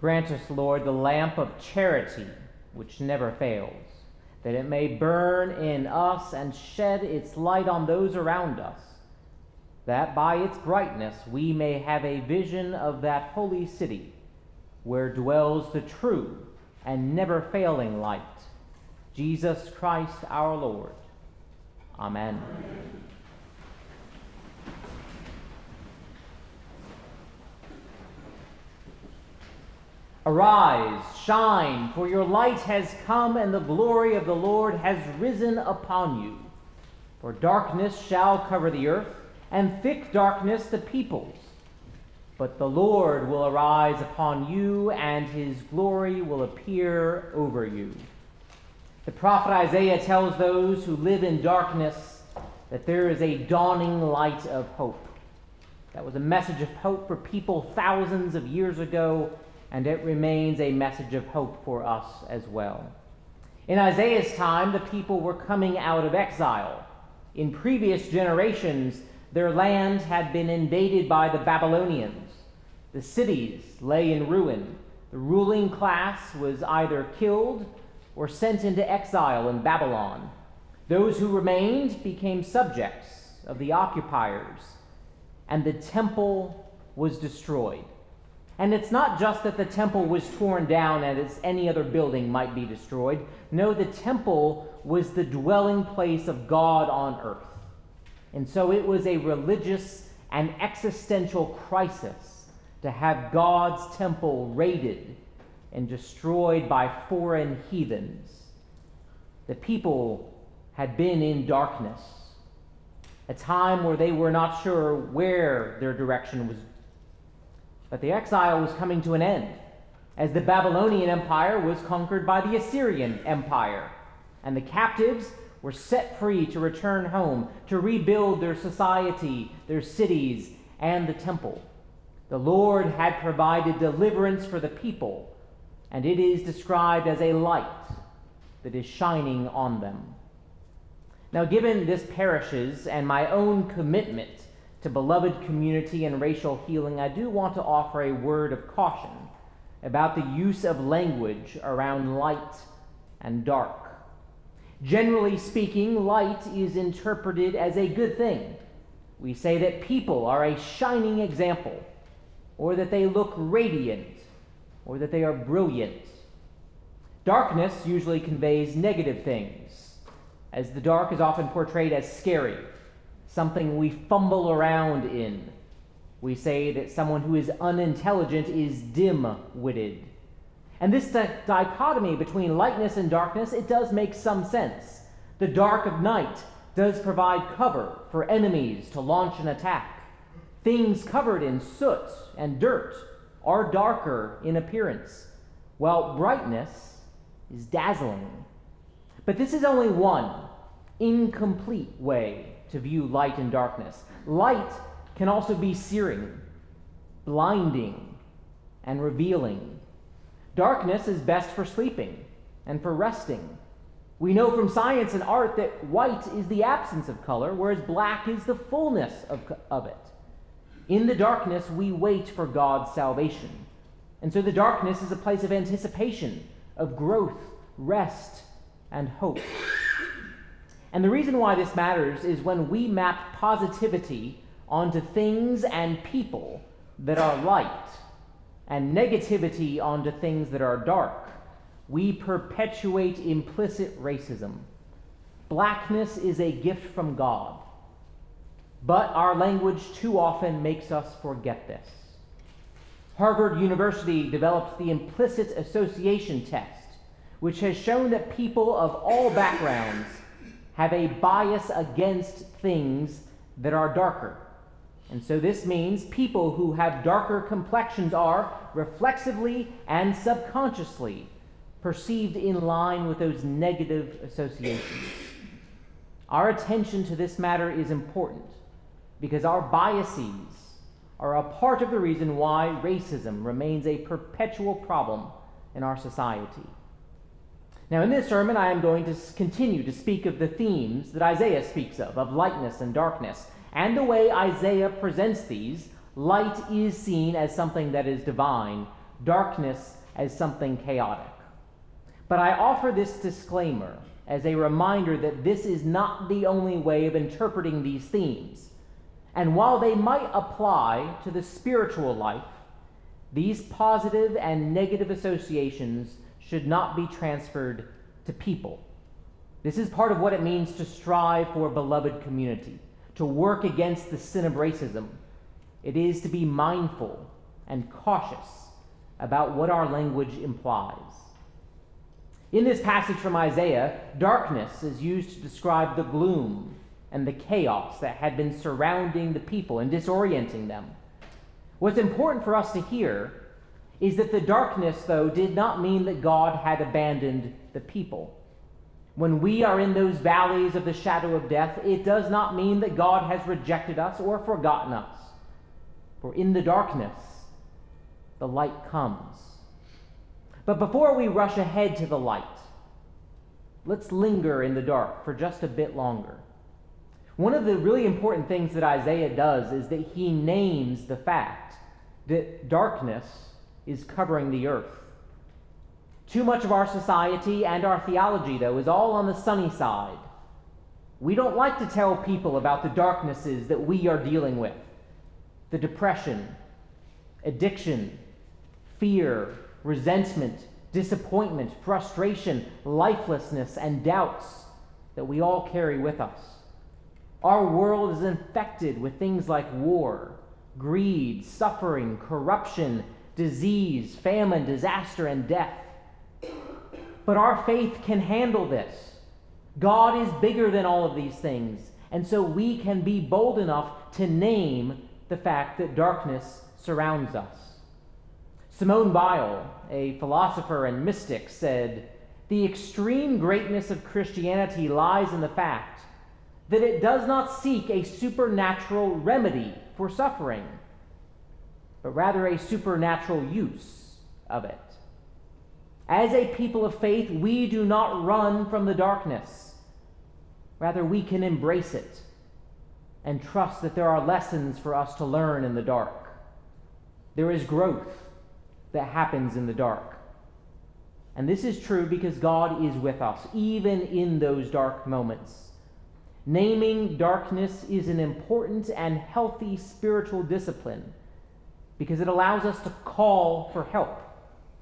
Grant us, Lord, the lamp of charity which never fails, that it may burn in us and shed its light on those around us, that by its brightness we may have a vision of that holy city where dwells the true and never failing light, Jesus Christ our Lord. Amen. Amen. Arise, shine, for your light has come, and the glory of the Lord has risen upon you. For darkness shall cover the earth, and thick darkness the peoples. But the Lord will arise upon you, and his glory will appear over you. The prophet Isaiah tells those who live in darkness that there is a dawning light of hope. That was a message of hope for people thousands of years ago and it remains a message of hope for us as well. In Isaiah's time, the people were coming out of exile. In previous generations, their land had been invaded by the Babylonians. The cities lay in ruin. The ruling class was either killed or sent into exile in Babylon. Those who remained became subjects of the occupiers, and the temple was destroyed. And it's not just that the temple was torn down as any other building might be destroyed. No, the temple was the dwelling place of God on earth. And so it was a religious and existential crisis to have God's temple raided and destroyed by foreign heathens. The people had been in darkness, a time where they were not sure where their direction was but the exile was coming to an end, as the Babylonian Empire was conquered by the Assyrian Empire, and the captives were set free to return home, to rebuild their society, their cities, and the temple. The Lord had provided deliverance for the people, and it is described as a light that is shining on them. Now, given this parishes and my own commitment to beloved community and racial healing, I do want to offer a word of caution about the use of language around light and dark. Generally speaking, light is interpreted as a good thing. We say that people are a shining example, or that they look radiant, or that they are brilliant. Darkness usually conveys negative things, as the dark is often portrayed as scary something we fumble around in. We say that someone who is unintelligent is dim witted. And this di- dichotomy between lightness and darkness, it does make some sense. The dark of night does provide cover for enemies to launch an attack. Things covered in soot and dirt are darker in appearance, while brightness is dazzling. But this is only one incomplete way to view light and darkness. Light can also be searing, blinding, and revealing. Darkness is best for sleeping and for resting. We know from science and art that white is the absence of color, whereas black is the fullness of, of it. In the darkness, we wait for God's salvation. And so the darkness is a place of anticipation, of growth, rest, and hope. And the reason why this matters is when we map positivity onto things and people that are light and negativity onto things that are dark, we perpetuate implicit racism. Blackness is a gift from God, but our language too often makes us forget this. Harvard University developed the implicit association test, which has shown that people of all backgrounds have a bias against things that are darker. And so this means people who have darker complexions are reflexively and subconsciously perceived in line with those negative associations. Our attention to this matter is important because our biases are a part of the reason why racism remains a perpetual problem in our society. Now, in this sermon, I am going to continue to speak of the themes that Isaiah speaks of, of lightness and darkness. And the way Isaiah presents these, light is seen as something that is divine, darkness as something chaotic. But I offer this disclaimer as a reminder that this is not the only way of interpreting these themes. And while they might apply to the spiritual life, these positive and negative associations should not be transferred to people. This is part of what it means to strive for a beloved community, to work against the sin of racism. It is to be mindful and cautious about what our language implies. In this passage from Isaiah, darkness is used to describe the gloom and the chaos that had been surrounding the people and disorienting them. What's important for us to hear is that the darkness, though, did not mean that God had abandoned the people. When we are in those valleys of the shadow of death, it does not mean that God has rejected us or forgotten us. For in the darkness, the light comes. But before we rush ahead to the light, let's linger in the dark for just a bit longer. One of the really important things that Isaiah does is that he names the fact that darkness is covering the earth. Too much of our society and our theology, though, is all on the sunny side. We don't like to tell people about the darknesses that we are dealing with the depression, addiction, fear, resentment, disappointment, frustration, lifelessness, and doubts that we all carry with us. Our world is infected with things like war, greed, suffering, corruption, disease, famine, disaster, and death. But our faith can handle this. God is bigger than all of these things, and so we can be bold enough to name the fact that darkness surrounds us. Simone Weil, a philosopher and mystic, said, The extreme greatness of Christianity lies in the fact that it does not seek a supernatural remedy for suffering but rather a supernatural use of it. As a people of faith, we do not run from the darkness. Rather, we can embrace it and trust that there are lessons for us to learn in the dark. There is growth that happens in the dark. And this is true because God is with us, even in those dark moments. Naming darkness is an important and healthy spiritual discipline because it allows us to call for help.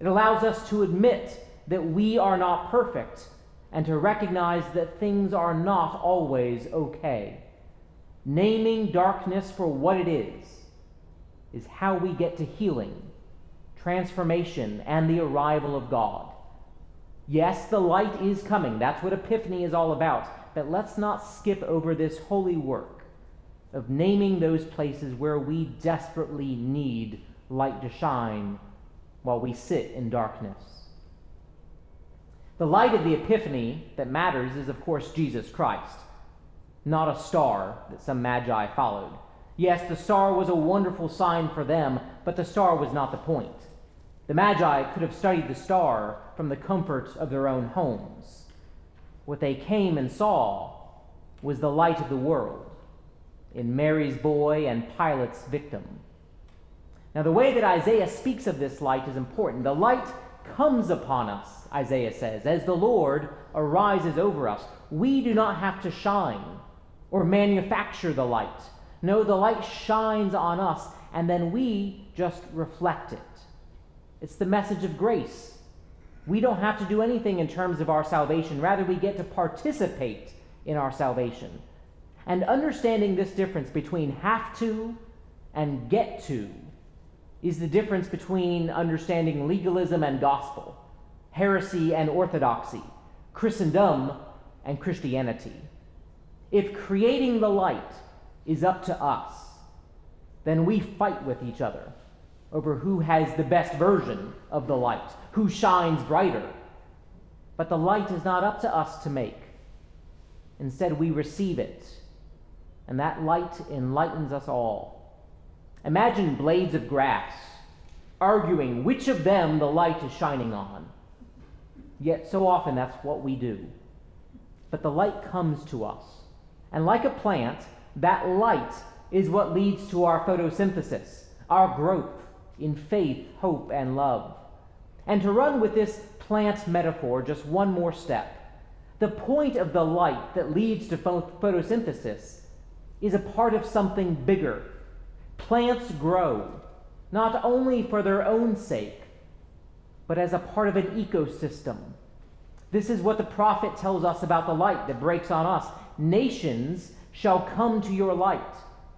It allows us to admit that we are not perfect and to recognize that things are not always okay. Naming darkness for what it is is how we get to healing, transformation, and the arrival of God. Yes, the light is coming. That's what Epiphany is all about. But let's not skip over this holy work of naming those places where we desperately need light to shine while we sit in darkness. The light of the Epiphany that matters is, of course, Jesus Christ, not a star that some magi followed. Yes, the star was a wonderful sign for them, but the star was not the point. The Magi could have studied the star from the comfort of their own homes. What they came and saw was the light of the world in Mary's boy and Pilate's victim. Now, the way that Isaiah speaks of this light is important. The light comes upon us, Isaiah says, as the Lord arises over us. We do not have to shine or manufacture the light. No, the light shines on us, and then we just reflect it. It's the message of grace. We don't have to do anything in terms of our salvation. Rather, we get to participate in our salvation. And understanding this difference between have to and get to is the difference between understanding legalism and gospel, heresy and orthodoxy, Christendom and Christianity. If creating the light is up to us, then we fight with each other over who has the best version of the light, who shines brighter. But the light is not up to us to make. Instead, we receive it and that light enlightens us all. Imagine blades of grass arguing which of them the light is shining on. Yet so often that's what we do. But the light comes to us. And like a plant, that light is what leads to our photosynthesis, our growth, in faith, hope, and love. And to run with this plant metaphor just one more step, the point of the light that leads to photosynthesis is a part of something bigger. Plants grow, not only for their own sake, but as a part of an ecosystem. This is what the prophet tells us about the light that breaks on us. Nations shall come to your light,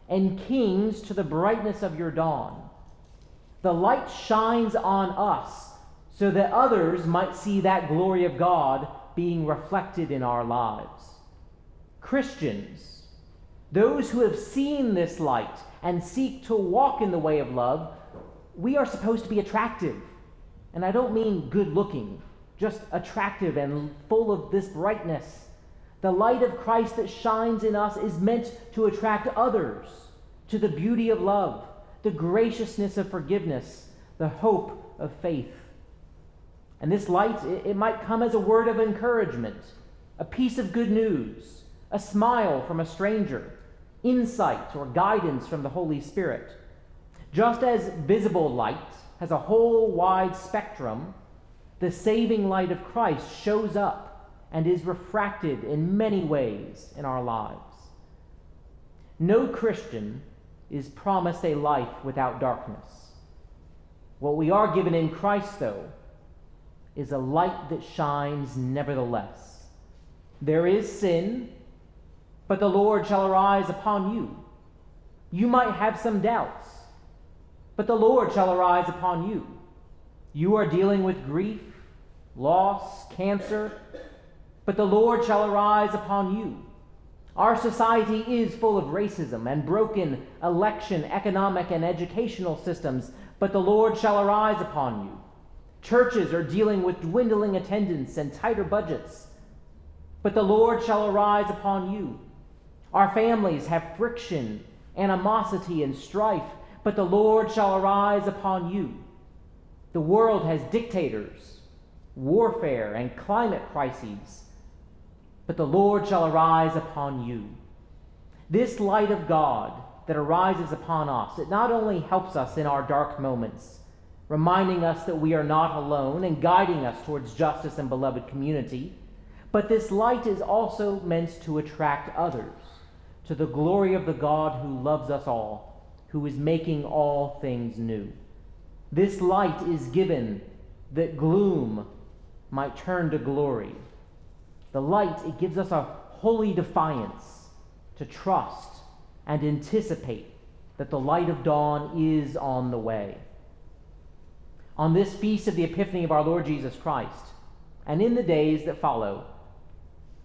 and kings to the brightness of your dawn. The light shines on us so that others might see that glory of God being reflected in our lives. Christians, those who have seen this light and seek to walk in the way of love, we are supposed to be attractive. And I don't mean good looking, just attractive and full of this brightness. The light of Christ that shines in us is meant to attract others to the beauty of love, the graciousness of forgiveness, the hope of faith. And this light, it, might come as a word of encouragement, a piece of good news, a smile from a stranger, insight or guidance from the Holy Spirit. Just as visible light has a whole wide spectrum, the saving light of Christ shows up and is refracted in many ways in our lives. No Christian is promised a life without darkness. What we are given in Christ, though, is a light that shines nevertheless. There is sin, but the Lord shall arise upon you. You might have some doubts, but the Lord shall arise upon you. You are dealing with grief, loss, cancer, but the Lord shall arise upon you. Our society is full of racism and broken election, economic, and educational systems, but the Lord shall arise upon you. Churches are dealing with dwindling attendance and tighter budgets. But the Lord shall arise upon you. Our families have friction, animosity, and strife, but the Lord shall arise upon you. The world has dictators, warfare, and climate crises, but the Lord shall arise upon you. This light of God that arises upon us, it not only helps us in our dark moments, reminding us that we are not alone and guiding us towards justice and beloved community. But this light is also meant to attract others to the glory of the God who loves us all, who is making all things new. This light is given that gloom might turn to glory. The light, it gives us a holy defiance to trust and anticipate that the light of dawn is on the way on this feast of the Epiphany of our Lord Jesus Christ, and in the days that follow,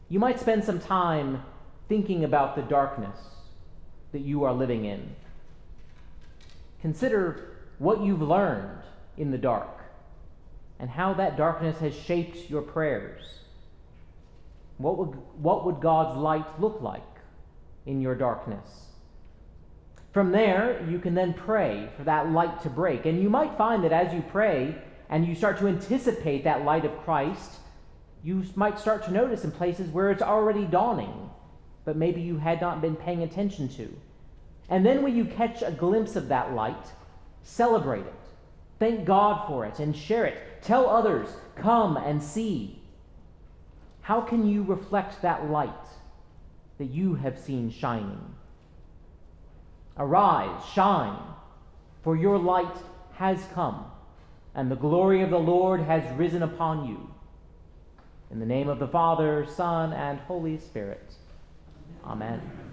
you might spend some time thinking about the darkness that you are living in. Consider what you've learned in the dark and how that darkness has shaped your prayers. What would, what would God's light look like in your darkness? From there, you can then pray for that light to break. And you might find that as you pray and you start to anticipate that light of Christ, you might start to notice in places where it's already dawning, but maybe you had not been paying attention to. And then when you catch a glimpse of that light, celebrate it. Thank God for it and share it. Tell others, come and see. How can you reflect that light that you have seen shining? Arise, shine, for your light has come, and the glory of the Lord has risen upon you. In the name of the Father, Son, and Holy Spirit. Amen.